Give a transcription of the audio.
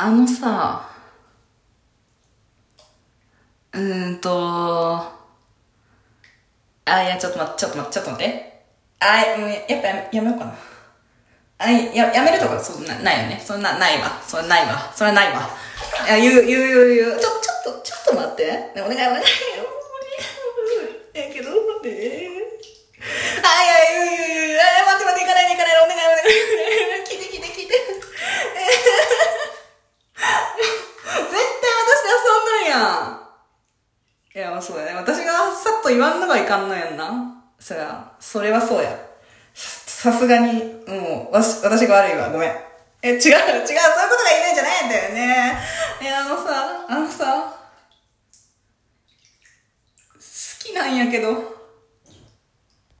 あのさ、うーんと、あ、いや、ちょっと待って、ちょっと待って、ちょっと待って。あ、うやっぱやめやめようかな。あ、や、やめるとか、そんな、ないよね。そんな、ないわ。それなないわ。それなないわ。いや、言う、言う、言う、言う。ちょ、ちょっと、ちょっと待って。ねお願い、お願い。無理やけど、待って。あ、いや、言う、言う、言う。え、待って、待って、行かないで、行かないで、お願い、お願い。聞いて、聞いて、聞いて。絶対私で遊んどるやん。いや、そうだね。私がさっと言わんのがいかんのやんな。そりゃ、それはそうや。さ、すがに、もう、わし、私が悪いわ。ごめん。え、違う、違う、そういうことが言えないんじゃないんだよね。え、あのさ、あのさ、好きなんやけど、